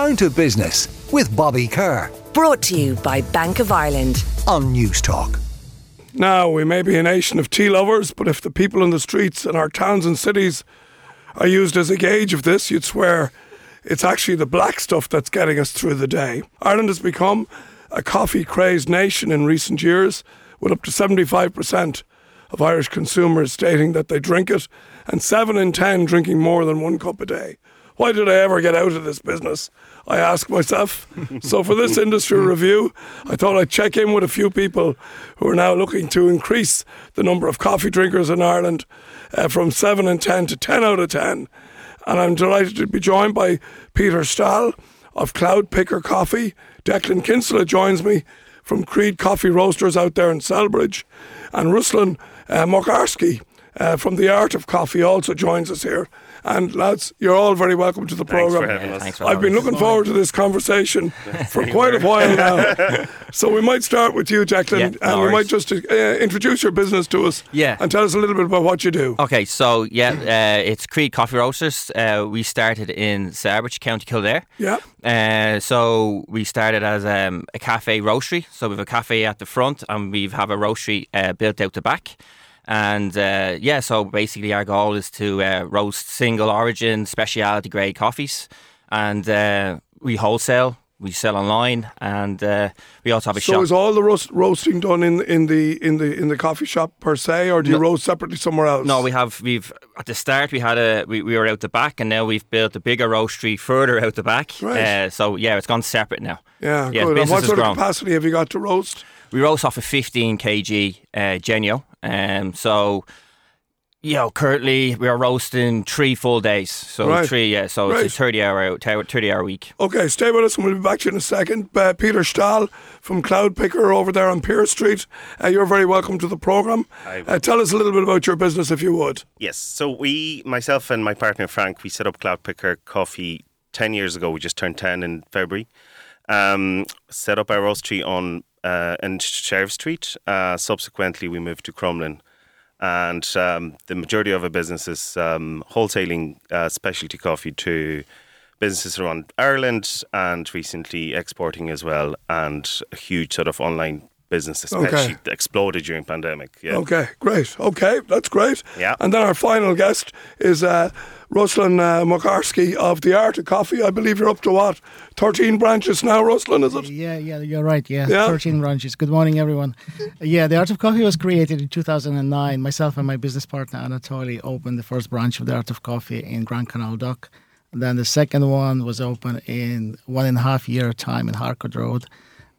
Down to Business with Bobby Kerr Brought to you by Bank of Ireland. on News Talk. Now, we may be a nation of tea lovers, but if the people in the streets in our towns and cities are used as a gauge of this, you'd swear it's actually the black stuff that's getting us through the day. Ireland has become a coffee crazed nation in recent years, with up to 75% of Irish consumers stating that they drink it, and 7 in 10 drinking more than one cup a day. Why did I ever get out of this business? I ask myself. so, for this industry review, I thought I'd check in with a few people who are now looking to increase the number of coffee drinkers in Ireland uh, from 7 and 10 to 10 out of 10. And I'm delighted to be joined by Peter Sztal of Cloud Picker Coffee. Declan Kinsella joins me from Creed Coffee Roasters out there in Celbridge. And Ruslan uh, Mocharskyy uh, from The Art of Coffee also joins us here. And lads, you're all very welcome to the Thanks programme. for having us. thanks for I've been looking forward to this conversation for quite a while now. so we might start with you, Declan, Yeah, and no you might just uh, introduce your business to us Yeah. and tell us a little bit about what you do. Okay, so yeah, uh, it's Creed Coffee Roasters. Uh, we started in Celbridge, County Kildare. Yeah. Uh, so we started as um, a cafe roastery. So we have a cafe at the front, and we have a roastery uh, built out the back. And uh, yeah, so basically our goal is to uh, roast single origin, specialty grade coffees, and uh, we wholesale. We sell online, and uh, we also have a So shop. So is all the roast, roasting done in in the in the in the coffee shop per se, or do you No. roast separately somewhere else? No, we have. We've at the start we had a we, we were out the back, and now we've built a bigger roastery further out the back. Right. Uh, so yeah, it's gone separate now. Yeah, yeah, good. And what sort of grown. capacity have you got to roast? We roast off a 15 kg uh, Genio. Um, so you know, currently we are roasting three full days. So Right. three, yeah. So Right. it's a 30 hour 30 hour week. Okay, stay with us and we'll be back to you in a second. Uh, Peter Sztal from Cloud Picker over there on Pearse Street. Uh, you're very welcome to the programme. Uh, tell us a little bit about your business if you would. Yes. So we, myself and my partner Frank, we set up Cloud Picker Coffee ten years ago. We just turned ten in February. Um, set up our roastery on uh, in Sheriff Street. Uh, subsequently, we moved to Crumlin, and um, the majority of our business is um, wholesaling uh, specialty coffee to businesses around Ireland and recently exporting as well, and a huge sort of online business, especially that exploded during pandemic. Yeah. Okay, great. Okay, that's great. Yeah. And then our final guest is uh, Ruslan uh, Mocharskyy of The Art of Coffee. I believe you're up to what? 13 branches now, Ruslan, is it? Yeah, yeah, you're right. Yeah, Yeah. 13 branches. Good morning, everyone. Yeah, the Art of Coffee was created in 2009. Myself and my business partner Anatoly opened the first branch of the Art of Coffee in Grand Canal Dock. Then the second one was open in one and a half year time in Harcourt Road.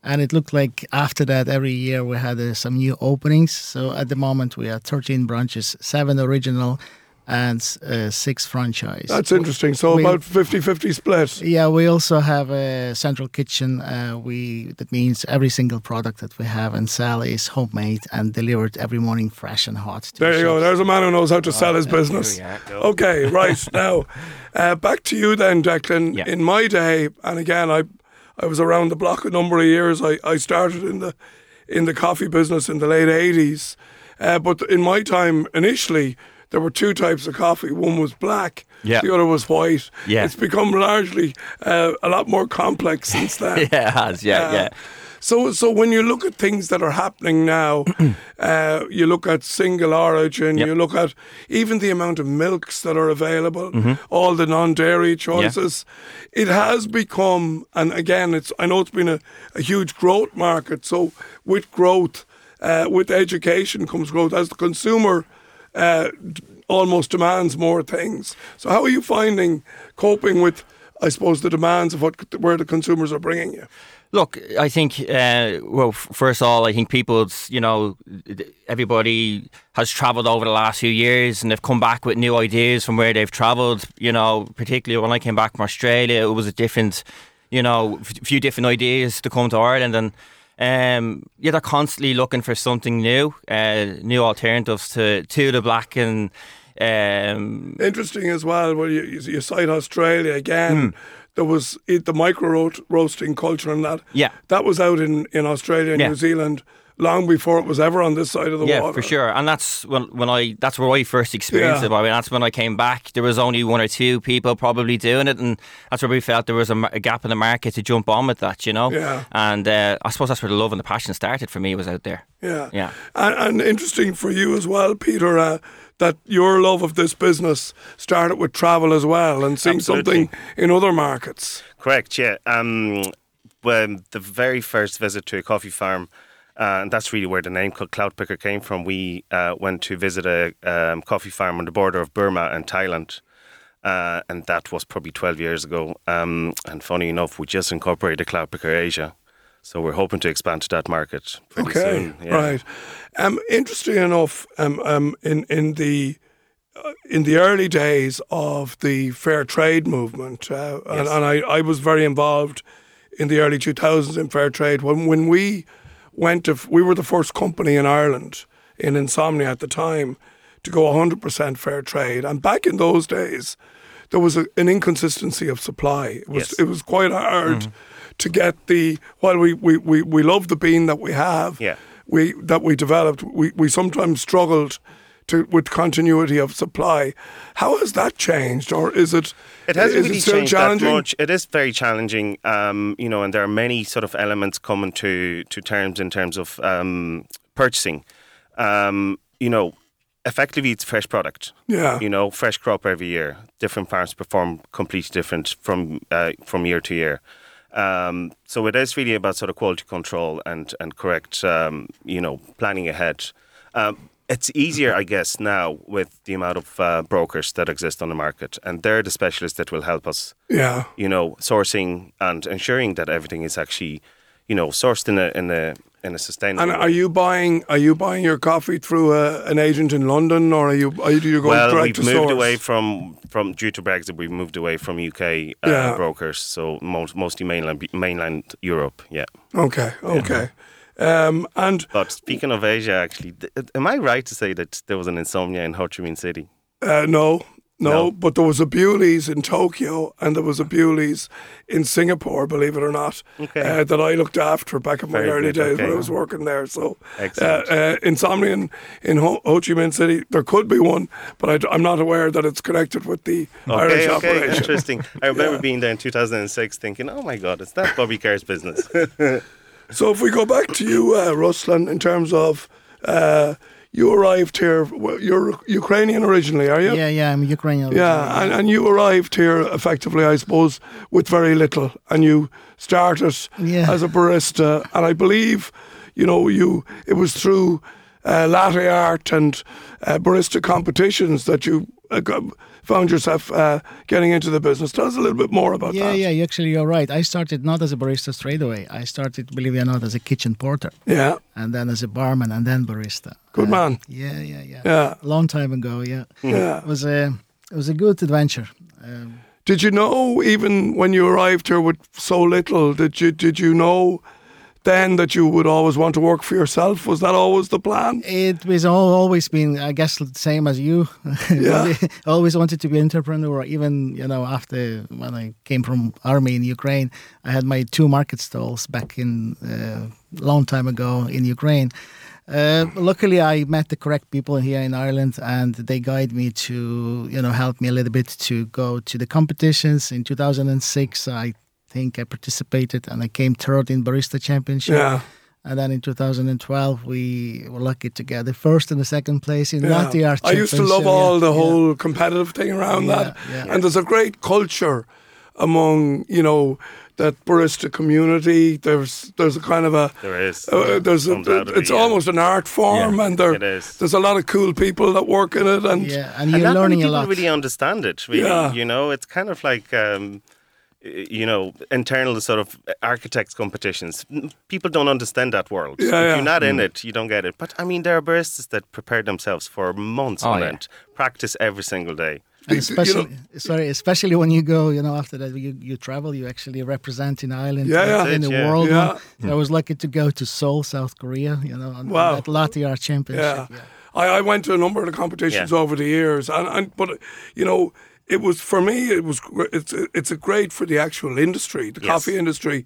And it looked like after that, every year we had uh, some new openings. So at the moment, we have 13 branches, seven original, and uh, six franchise. That's interesting. So We- about 50 50 split. Yeah, we also have a central kitchen. Uh, we that means every single product that we have and sell is homemade and delivered every morning, fresh and hot. to There the you go. There's a man who knows how to sell his business. Okay, right. now, uh, back to you then, Declan. Yeah. In my day, and again, I I was around the block a number of years. I, I started in the in the coffee business in the late 80s. Uh, but in my time, initially, there were two types of coffee. One was black, Yeah. the other was white. Yeah. It's become largely uh, a lot more complex since then. Yeah, it has. Yeah, Uh, yeah. So, so when you look at things that are happening now, uh, you look at single origin, Yep. you look at even the amount of milks that are available, Mm-hmm. all the non-dairy choices. Yeah. It has become, and again, it's I know it's been a, a huge growth market. So with growth, uh, with education comes growth. As the consumer uh, almost demands more things. So how are you finding coping with? I suppose the demands of what where the consumers are bringing you. Look, I think, uh, well, first of all, I think people's, you know, everybody has travelled over the last few years and they've come back with new ideas from where they've travelled. You know, particularly when I came back from Australia, it was a different, you know, few different ideas to come to Ireland. And um, yeah, they're constantly looking for something new, uh, new alternatives to, to the black and. Um, Interesting as well. Well, you, you cite Australia again. There was the micro roasting culture and that. Yeah. that was out in, in Australia and Yeah. New Zealand long before it was ever on this side of the yeah, water. for sure. And that's when when I that's where I first experienced Yeah. it. I mean, that's when I came back. There was only one or two people probably doing it, and that's where we felt there was a, a gap in the market to jump on with that. You know. Yeah. And uh, I suppose that's where the love and the passion started for me was out there. Yeah. Yeah. And, and interesting for you as well, Peter, uh, that your love of this business started with travel as well and seeing Absolutely. something in other markets. Correct, yeah. Um, when the very first visit to a coffee farm, uh, and that's really where the name called Cloud Picker came from. We uh, went to visit a um, coffee farm on the border of Burma and Thailand. Uh, and that was probably 12 years ago. Um, and funny enough, we just incorporated Cloud Picker Asia. So we're hoping to expand to that market pretty Okay, soon. yeah. right. Um, interesting enough, um, um, in in the uh, in the early days of the fair trade movement, uh, and, and I, I was very involved in the early 2000s in fair trade. When when we went to, we were the first company in Ireland in Insomnia at the time to go 100% fair trade. And back in those days, there was a, an inconsistency of supply. It was Yes. it was quite hard mm-hmm. to get the while we, we, we, we love the bean that we have Yeah. we that we developed, we, we sometimes struggled to with continuity of supply. How has that changed, or is it? It hasn't really it still changed that challenging? much. It is very challenging, um, you know, and there are many sort of elements coming to to terms in terms of um, purchasing. Um, you know, effectively, it's fresh product. Yeah. You know, fresh crop every year. Different farms perform completely different from uh, from year to year. Um, so it is really about sort of quality control and and correct, um, you know, planning ahead. Um, it's easier, I guess, now with the amount of uh, brokers that exist on the market, and they're the specialists that will help us Yeah, you know, sourcing and ensuring that everything is actually, you know, sourced in a in a in a sustainable. and way. are you buying? Are you buying your coffee through a, an agent in London, or are you? Are you, do you go well, direct we've to moved away from from due to Brexit. We've moved away from UK uh, Yeah. brokers, so most, mostly mainland mainland Europe. Yeah. Okay, okay. Um, and But speaking of Asia, actually, th- am I right to say that there was an insomnia in Ho Chi Minh City? uh, no, no, No. but there was a Bewley's in Tokyo, and there was a Bewley's in Singapore. Believe it or not, Okay. uh, that I looked after back in my Very early good, days when. I was working there. So, uh, uh, insomnia in, in Ho, Ho Chi Minh City, there could be one, but I, am not aware that it's connected with the Irish Okay, okay, operation. interesting. I remember Yeah. being there in 2006, thinking, "Oh my God, it's that Bobby Kerr's business?" So if we go back to you, uh, Ruslan, in terms of uh, you arrived here, you're Ukrainian originally, are you? Yeah, yeah, I'm Ukrainian. Yeah, and, and you arrived here effectively, I suppose, with very little, and you started Yeah. as a barista, and I believe, you know, you it was through uh, latte art and uh, barista competitions that you uh, found yourself uh, getting into the business. Tell us a little bit more about Yeah, that. yeah, yeah, actually, you're right. I started not as a barista straight away. I started, believe it or not, as a kitchen porter, yeah. and then as a barman, and then barista. Good Uh, man. Yeah, yeah, yeah. Yeah. Long time ago. Yeah, Yeah. it was a it was a good adventure. Um, Did you know even when you arrived here with so little? Did you did you know then that you would always want to work for yourself? Was that always the plan? It was all, always been, I guess, the same as you. Yeah. always wanted to be an entrepreneur. Even you know, after when I came from army in Ukraine, I had my two market stalls back in uh, long time ago in Ukraine. Uh, luckily, I met the correct people here in Ireland, and they guide me to, you know, help me a little bit to go to the competitions. In 2006, I think I participated, and I came third in barista championship. Yeah. And then in 2012, we were lucky to get the first and the second place in Yeah. latte art. I used to love all the yeah. whole competitive thing around Yeah, that. yeah. And there's a great culture among, you know, that barista community. There's there's a kind of a There is. uh, there's a, it's yeah. almost an art form Yeah, and there there's a lot of cool people that work in it and Yeah, and and you're not learning many a people lot. really understand it. Really, Yeah. you know, it's kind of like. Um, y- you know, internal sort of architects competitions. People don't understand that world. Yeah, if yeah. you're not in mm. it, you don't get it. But I mean, there are baristas that prepare themselves for months Oh, on yeah. end, practice every single day. And You- you especially, know- sorry, especially when you go, you know, after that you, you travel, you actually represent in Ireland, Yeah, yeah. in the yeah. world. Yeah. So I was lucky to go to Seoul, South Korea, you know, on, Wow. on that latte art championship. Yeah. I, I went to a number of the competitions Yeah. over the years, and, and but you know, it was for me. It was it's it's a great for the actual industry, the Yes. coffee industry,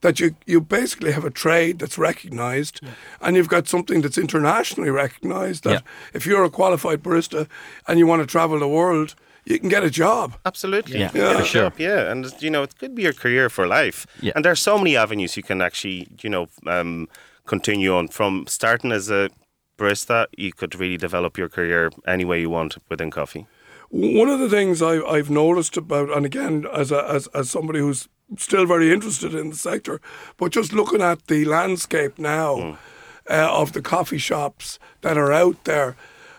that you you basically have a trade that's recognised, and you've got something that's internationally recognised. That Yeah. if you're a qualified barista and you want to travel the world, you can get a job. Absolutely. Yeah, Yeah. for sure. Yeah, and you know it could be your career for life. Yeah. And there are so many avenues you can actually, you know, um, continue on from starting as a barista. You could really develop your career any way you want within coffee. One of the things I, I've noticed about, and again, as, a, as as somebody who's still very interested in the sector, but just looking at the landscape now uh, of the coffee shops that are out there,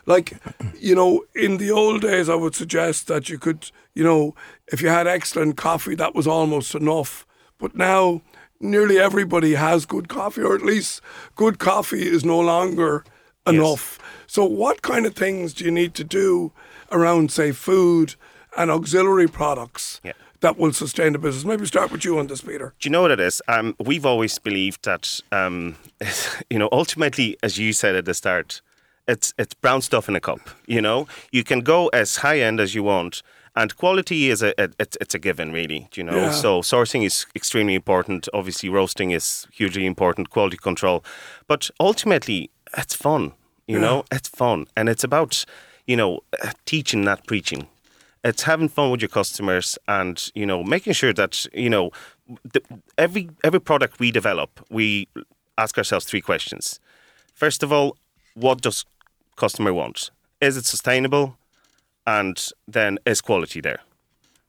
like you know, in the old days, I would suggest that you could, you know, if you had excellent coffee, that was almost enough. But now, nearly everybody has good coffee, or at least good coffee is no longer enough. So, what kind of things do you need to do around, say, food and auxiliary products Yeah. that will sustain the business? Maybe start with you on this, Peter. Do you know what it is? Um, we've always believed that, um, you know, ultimately, as you said at the start, it's it's brown stuff in a cup. You know, you can go as high end as you want, and quality is a, a it's, it's a given, really. You know, Yeah. so sourcing is extremely important. Obviously, roasting is hugely important. Quality control, but ultimately, it's fun. You know, it's fun, and it's about you know teaching, not preaching. It's having fun with your customers and you know making sure that you know the, every every product we develop we ask ourselves three questions. First of all what does customer want? Is it sustainable? And then is quality there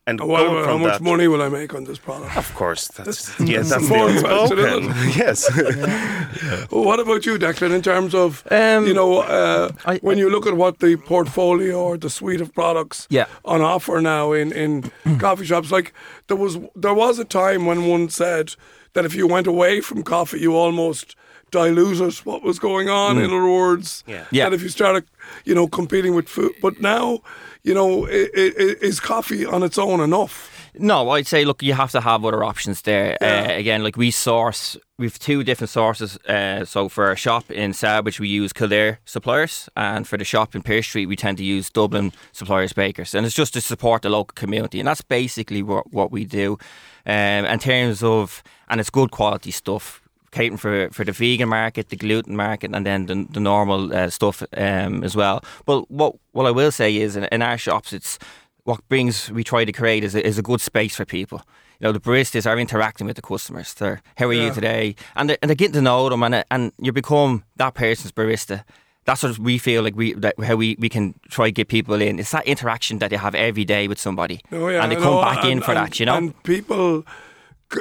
and And what going about how much that- money will I make on this product? of course that's yes that's the the important question, unspoken isn't yes. Well, what about you, Declan, in terms of, Um, you know, uh, I- when you look at what the portfolio or the suite of products Yeah. on offer now in, in coffee shops, like there was there was a time when one said that if you went away from coffee, you almost diluted what was going on. In other words, Yeah. Yeah. that if you started, you know, competing with food, but now, you know, i i is coffee on its own enough? No, I'd say look, you have to have other options there. Yeah. Uh, again, like we source, we've two different sources. Uh, so for our shop in Celbridge, we use Kildare suppliers, and for the shop in Pearse Street, we tend to use Dublin suppliers bakers, and it's just to support the local community, and that's basically what what we do. Um, in terms of, and it's good quality stuff. Catering for, for the vegan market, the gluten market, and then the, the normal uh, stuff um, as well. But what what I will say is, in, in our shops, it's what brings we try to create is a, is a good space for people. You know, the baristas are interacting with the customers. They're, how are Yeah. you today? And they're, and they're getting to know them, and and you become that person's barista. That's what we feel like we that how we, we can try to get people in. It's that interaction that they have every day with somebody, Oh, yeah, and they come know, back in for and- that. You know, And people,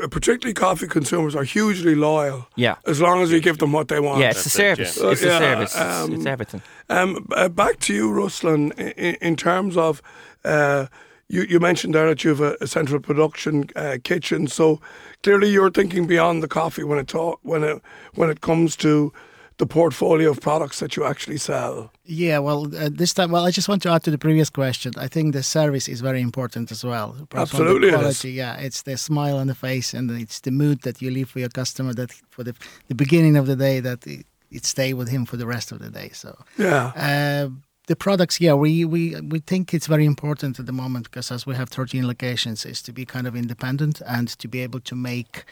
particularly coffee consumers, are hugely loyal. Yeah. As long as you give them what they want. yeah, it's a That's it, service. yeah. It's a yeah, service. It's, um, it's everything. Um, uh, back to you, Ruslan, in, in terms of. Uh, you, you mentioned there that you have a, a central production uh, kitchen, so clearly you're thinking beyond the coffee when it talk, when it when it comes to the portfolio of products that you actually sell. Yeah, well, uh, this time, well, I just want to add to the previous question. I think the service is very important as well. The Absolutely it quality, yeah, it's the smile on the face and it's the mood that you leave for your customer. That for the the beginning of the day, that it, it stay with him for the rest of the day. So Yeah. uh, the products, yeah, we, we we think it's very important at the moment because as we have 13 locations, is to be kind of independent and to be able to make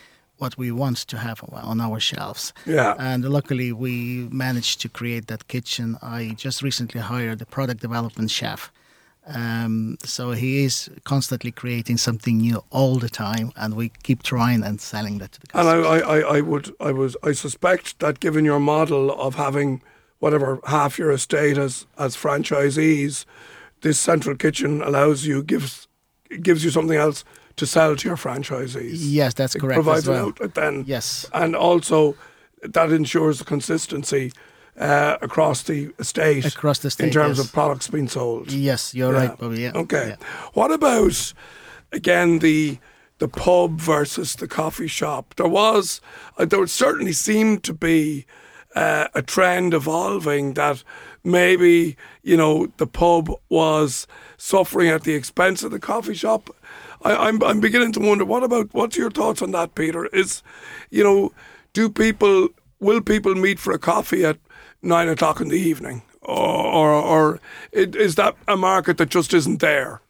what we want to have on our shelves. Yeah. And luckily, we managed to create that kitchen. I just recently hired a product development chef. Um, so he is constantly creating something new all the time, and we keep trying and selling that to the And customers. I, I, I would, I was, I suspect that given your model of having whatever half your estate as as franchisees, this central kitchen allows you gives gives you something else to sell to your franchisees. yes, that's It correct. provides as well. an outlet then. Yes. and also that ensures the consistency uh, across the estate. Across the in terms yes. of products being sold. Yes, you're Yeah. right, Bobby. Yeah. Okay. Yeah. What about again the the pub versus the coffee shop? There was uh, there certainly seemed to be uh, a trend evolving that maybe you know the pub was suffering at the expense of the coffee shop. I, I'm I'm beginning to wonder what about what's your thoughts on that, Peter? Is you know do people will people meet for a coffee at nine o'clock in the evening, or or, or is that a market that just isn't there?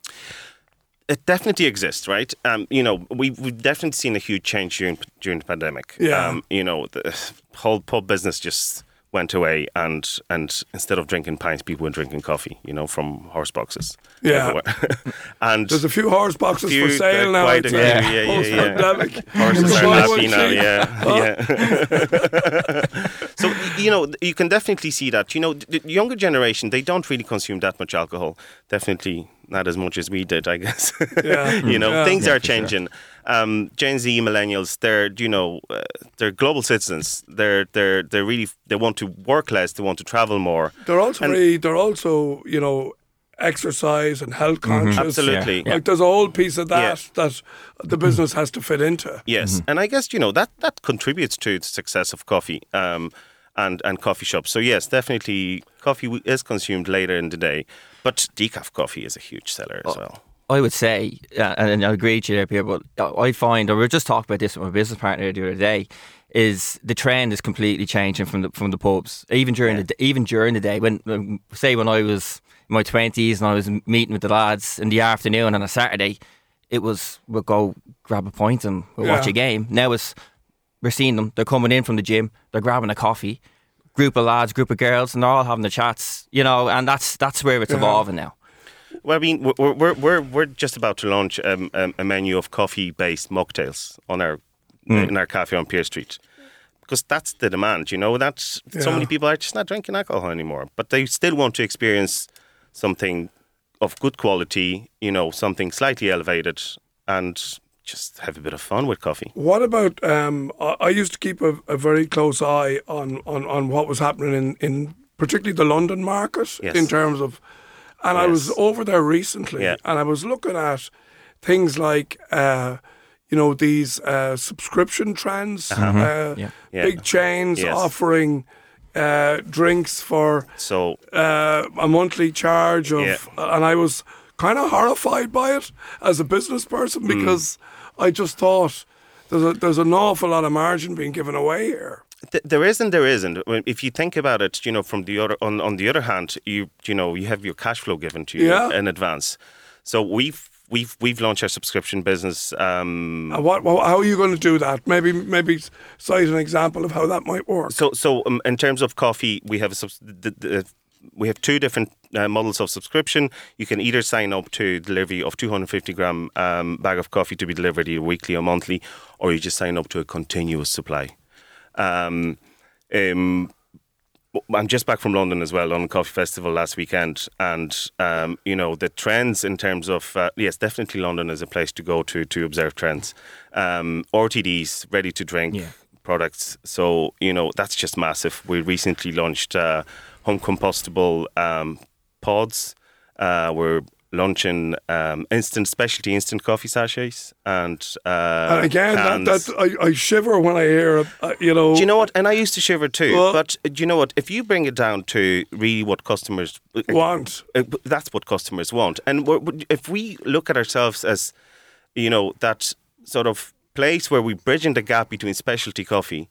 it definitely exists, right? Um, you know, we've we've definitely seen a huge change during during the pandemic. Yeah. Um, you know, the whole pub business just went away, and and instead of drinking pints, people were drinking coffee. You know, from horse boxes. Yeah. and There's a few horse boxes few- for sale now. quite a few, say, yeah, yeah, yeah. horses are happy now. Yeah, yeah. so you know, you can definitely see that. You know, the the younger generation they don't really consume that much alcohol. Definitely not as much as we did, I guess. Yeah. you know, Yeah. things Yeah, are for sure. changing. Um, Gen Z millennials, they're you know, uh, they're global citizens. They're they're they're really they want to work less. They want to travel more. They're also And- very, they're also, you know, exercise and health conscious. Absolutely. Yeah. Like there's a whole piece of that Yeah. that the business has to fit into. Yes, and I guess you know that that contributes to the success of coffee um, and and coffee shops. So yes, definitely coffee is consumed later in the day, but decaf coffee is a huge seller as well. I would say, uh, and I agree with you there, Pierre, but I find, or we were just talking about this with my business partner the other day, is the trend is completely changing from the from the pubs. Even during the the even during the day, when say when I was in my twenties and I was meeting with the lads in the afternoon on a Saturday, it was we'll go grab a pint and we'll watch a game. Now it's we're seeing them. They're coming in from the gym. They're grabbing a coffee. Group of lads, group of girls, and they're all having the chats. You know, and that's that's where it's evolving now. Well, I mean, we're we're we're, we're just about to launch um, um, a menu of coffee-based mocktails on our in our cafe on Pearse Street. Because that's the demand, you know. That's so many people are just not drinking alcohol anymore, but they still want to experience something of good quality, you know, something slightly elevated, and just have a bit of fun with coffee. What about? Um, I, I used to keep a, a very close eye on, on, on what was happening in, in particularly the London market Yes. in terms of, and I was over there recently, Yeah. and I was looking at things like, uh, you know, these uh, subscription trends, uh, Yeah. Yeah. big chains Yes. offering uh, drinks for So uh, a monthly charge of, Yeah. and I was kind of horrified by it as a business person because I just thought there's a, there's an awful lot of margin being given away here. Th- there is and there isn't. If you think about it, you know, from the other on, on the other hand, you you know you have your cash flow given to you Yeah. in advance. So we've we've we've launched our subscription business. Um, what, what, how are you going to do that? Maybe maybe cite an example of how that might work. so so um, in terms of coffee, we have a the, the, we have two different uh, models of subscription. You can either sign up to delivery of 250 gram um, bag of coffee to be delivered either weekly or monthly, or you just sign up to a continuous supply. Um, um, I'm just back from London as well, London Coffee Festival last weekend, and um, you know the trends in terms of uh, yes, definitely London is a place to go to to observe trends. Um, RTDs, ready to drink Yeah. products, so you know that's just massive. We recently launched uh, home compostable um, pods. Uh, we're launching um, instant specialty instant coffee sachets, and, uh, and again, that, that's I, I shiver when I hear. Uh, you know, Do you know what? And I used to shiver too. Well- but uh, do you know what? If you bring it down to really what customers want. uh, that's what customers want. And we're, if we look at ourselves as, you know, that sort of place where we're bridging the gap between specialty coffee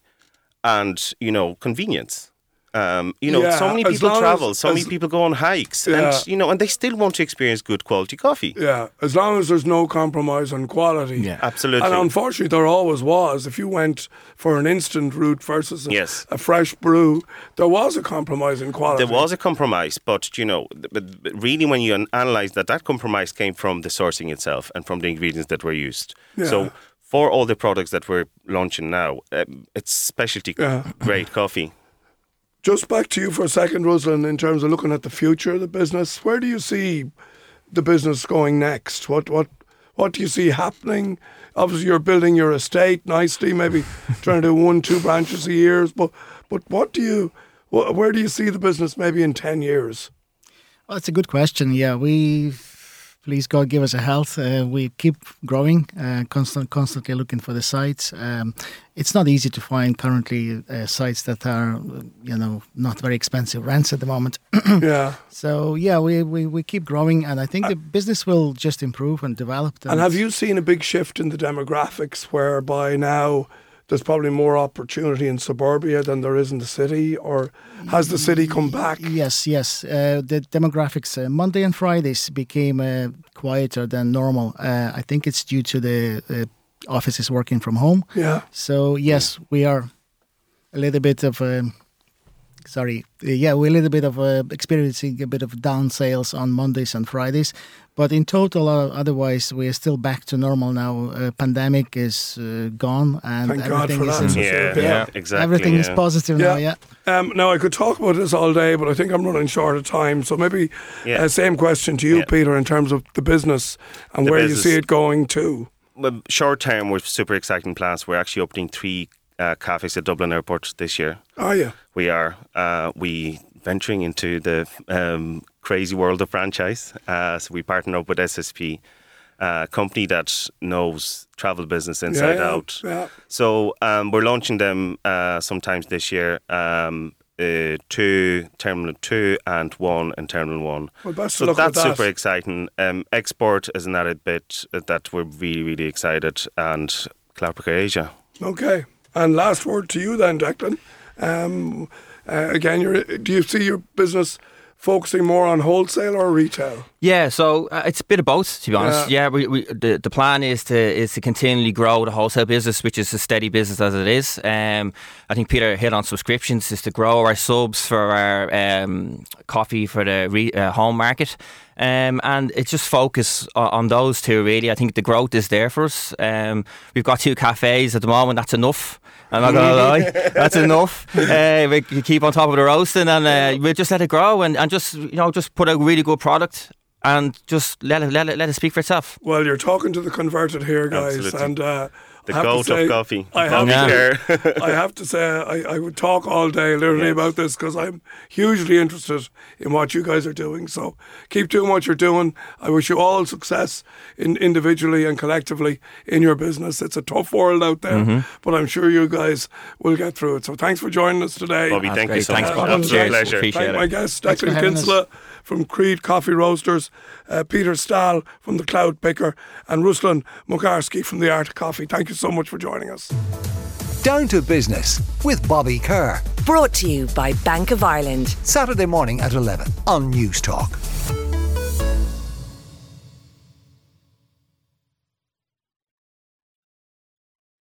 and you know convenience. Um, you know, Yeah, so many people long as- travel, so many people go on hikes, Yeah. and you know, and they still want to experience good quality coffee. Yeah, as long as there's no compromise on quality. Yeah. Absolutely. And unfortunately, there always was. If you went for an instant route versus a, Yes. a fresh brew, there was a compromise in quality. There was a compromise, but you know, but but really, when you analyze that, that compromise came from the sourcing itself and from the ingredients that were used. Yeah. So, for all the products that we're launching now, um, it's specialty Yeah. grade coffee. Just back to you for a second, Ruslan, in terms of looking at the future of the business. Where do you see the business going next? What what what do you see happening? Obviously, you're building your estate nicely, maybe trying to do one, two branches a year. But but what do you where do you see the business maybe in ten years? Well, it's a good question. Yeah, we please God give us a health. Uh, we keep growing, uh, constant, constantly looking for the sites. Um, it's not easy to find currently uh, sites that are, uh, you know, not very expensive rents at the moment. yeah. so yeah, we, we, we keep growing, and I think the business will just improve and develop. And have you seen a big shift in the demographics whereby now there's probably more opportunity in suburbia than there is in the city, or has the city come back? Yes, yes. Uh, the demographics uh, Monday and Fridays became uh, quieter than normal. Uh, I think it's due to the uh, offices working from home. Yeah. So yes, we are a little bit of um, sorry, yeah, we're a little bit of uh, experiencing a bit of down sales on Mondays and Fridays, but in total, uh, otherwise, we are still back to normal now. Uh, pandemic is uh, gone, and Thank God everything for is that. in, Yeah, Yeah. yeah, exactly. everything is yeah. positive now. Yeah. Um, now I could talk about this all day, but I think I'm running short of time. So maybe Yeah. uh, same question to you, Yeah. Peter, in terms of the business and The where business. you see it going to. Well, short term, we're super exciting plans. We're actually opening three uh, cafes at Dublin Airport this year. Are you? We are uh, we venturing into the um, crazy world of franchise. Uh, so we partner up with SSP, a company that knows travel business inside yeah, out. Yeah. So um, we're launching them uh, sometimes this year. Um, uh, two Terminal Two and one in Terminal One. Well, best so that's that. super exciting. Um, export is an added bit that we're really really excited and Cloudpicker Asia. Okay. And last word to you then, Declan. Um, uh, again, you're, do you see your business focusing more on wholesale or retail? Yeah, so uh, it's a bit of both, to be honest. Yeah, we, we, the the plan is to is to continually grow the wholesale business, which is a steady business as it is. Um, I think Peter hit on subscriptions is to grow our subs for our um, coffee for the re, uh, home market. Um, and it's just focus on, on those two really. I think the growth is there for us. Um, we've got two cafes at the moment. That's enough. I'm not gonna lie, that's enough. Uh, we keep on top of the roasting, and uh, we'll just let it grow, and, and just you know just put a really good product, and just let it let it let it speak for itself. Well, you're talking to the converted here, guys, Absolutely. and uh, The I have goat say- of coffee. I have, Bobby Yeah. Kerr. I have to say, I, I would talk all day literally Yes. about this because I'm hugely interested in what you guys are doing. So keep doing what you're doing. I wish you all success in individually and collectively in your business. It's a tough world out there, Mm-hmm. but I'm sure you guys will get through it. So thanks for joining us today. Bobby, That's thank you so Thanks, much. Bobby. Absolute Cheers. pleasure. Appreciate Thank it. my guest, Declan having us. Kinsella from Creed Coffee Roasters, uh, Peter Sztal from the Cloud Picker, and Ruslan Mocharskyy from the Art of Coffee. Thank you so much for joining us. Down to Business with Bobby Kerr. Brought to you by Bank of Ireland. Saturday morning at 11 on News Talk.